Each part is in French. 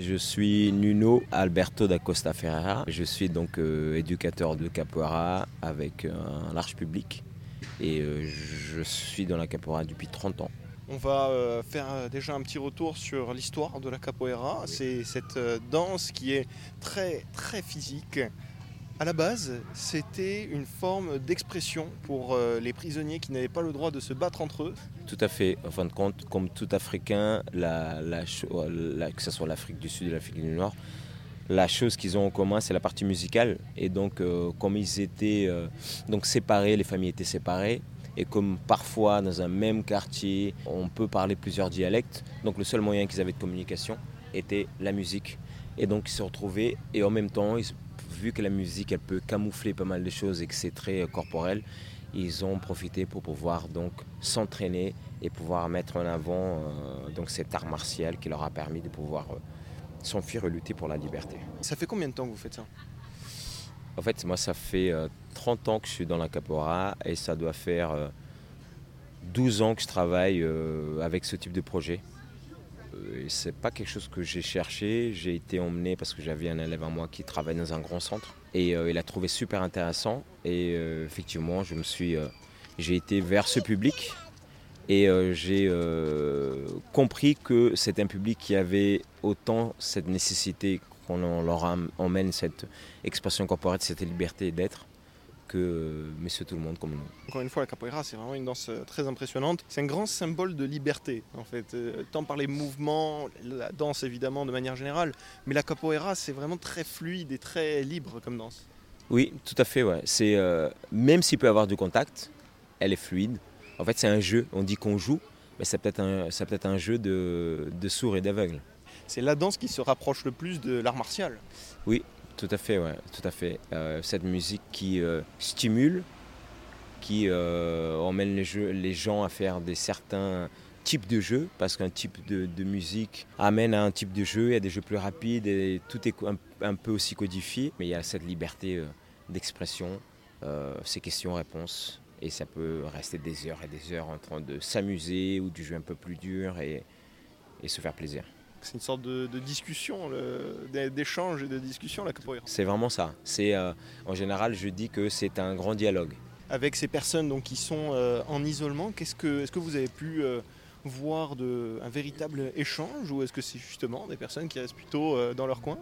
Je suis Nuno Alberto da Costa Ferreira. Je suis donc euh, éducateur de capoeira avec un large public et euh, je suis dans la capoeira depuis 30 ans. On va euh, faire euh, déjà un petit retour sur l'histoire de la capoeira. C'est cette euh, danse qui est très très physique. À la base, c'était une forme d'expression pour euh, les prisonniers qui n'avaient pas le droit de se battre entre eux. Tout à fait. En fin de compte, comme tout Africain, que ce soit l'Afrique du Sud et l'Afrique du Nord, la chose qu'ils ont en commun, c'est la partie musicale. Et donc, euh, comme ils étaient euh, donc séparés, les familles étaient séparées, et comme parfois dans un même quartier, on peut parler plusieurs dialectes, donc le seul moyen qu'ils avaient de communication était la musique. Et donc, ils se retrouvaient, et en même temps, ils- vu que la musique, elle peut camoufler pas mal de choses et que c'est très euh, corporel, ils ont profité pour pouvoir donc s'entraîner et pouvoir mettre en avant euh, donc cet art martial qui leur a permis de pouvoir euh, s'enfuir et lutter pour la liberté. Ça fait combien de temps que vous faites ça? En fait, moi, ça fait euh, 30 ans que je suis dans la capoeira et ça doit faire euh, 12 ans que je travaille avec ce type de projet. Euh, et c'est pas quelque chose que j'ai cherché. J'ai été emmené parce que j'avais un élève à moi qui travaille dans un grand centre et euh, il a trouvé super intéressant. Et euh, effectivement, je me suis, euh, j'ai été vers ce public et euh, j'ai euh, compris que c'est un public qui avait autant cette nécessité qu'on leur emmène cette expression corporelle, cette liberté d'être, que euh, monsieur tout le monde comme nous. Encore une fois, la capoeira, c'est vraiment une danse euh, très impressionnante. C'est un grand symbole de liberté, en fait, euh, tant par les mouvements, la danse évidemment de manière générale, mais la capoeira, c'est vraiment très fluide et très libre comme danse. Oui, tout à fait. Ouais. C'est euh, même s'il peut y avoir du contact, elle est fluide. En fait, c'est un jeu. On dit qu'on joue, mais c'est peut-être un, c'est peut-être un jeu de, de sourds et d'aveugles. C'est la danse qui se rapproche le plus de l'art martial. Tout à fait, ouais, tout à fait. Euh, cette musique qui euh, stimule, qui euh, emmène les, gens à faire des certains types de jeux, parce qu'un type de, musique amène à un type de jeu, il y a des jeux plus rapides, et tout est un, peu aussi codifié, mais il y a cette liberté d'expression, ces questions-réponses, et ça peut rester des heures et des heures en train de s'amuser ou du jeu un peu plus dur et se faire plaisir. C'est une sorte de, de discussion, d'échange et de discussion, la capoeira. C'est vraiment ça. C'est euh, en général, je dis que c'est un grand dialogue. Avec ces personnes donc, qui sont euh, en isolement, qu'est-ce que, est-ce que vous avez pu euh, voir de, un véritable échange ou est-ce que c'est justement des personnes qui restent plutôt euh, dans leur coin?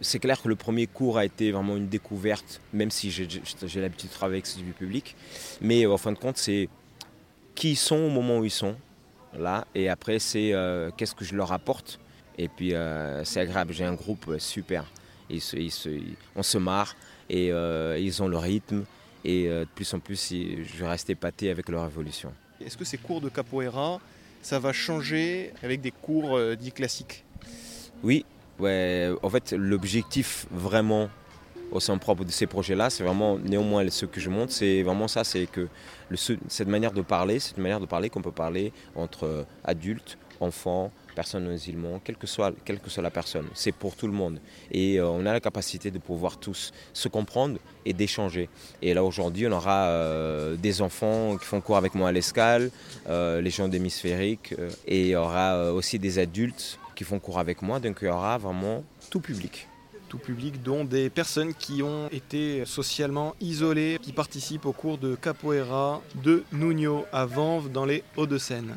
C'est clair que le premier cours a été vraiment une découverte, même si j'ai j'ai l'habitude de travailler avec ce public. Mais euh, en fin de compte, c'est qui ils sont au moment où ils sont, là. Et après, c'est euh, qu'est-ce que je leur apporte? Et puis, euh, c'est agréable. J'ai un groupe euh, super. Ils se- ils se- ils- on se marre et ils ont le rythme. Et de plus en plus, je reste épaté avec leur évolution. Est-ce que ces cours de capoeira, ça va changer avec des cours dits classiques? Oui, ouais, en fait, l'objectif vraiment au sein propre de ces projets-là, c'est vraiment néanmoins ce que je montre, c'est vraiment ça, c'est que cette manière de parler, c'est une manière de parler qu'on peut parler entre euh, adultes, enfants, personnes en isolement, quelle que soit, quelle que soit la personne. C'est pour tout le monde. Et euh, on a la capacité de pouvoir tous se comprendre et d'échanger. Et là aujourd'hui, on aura euh, des enfants qui font cours avec moi à l'escale, les gens d'hémisphérique, et il y aura aussi des adultes qui font cours avec moi, donc il y aura vraiment tout public. Tout public, dont des personnes qui ont été socialement isolées, qui participent au cours de capoeira de Nuno à Vanves dans les Hauts-de-Seine.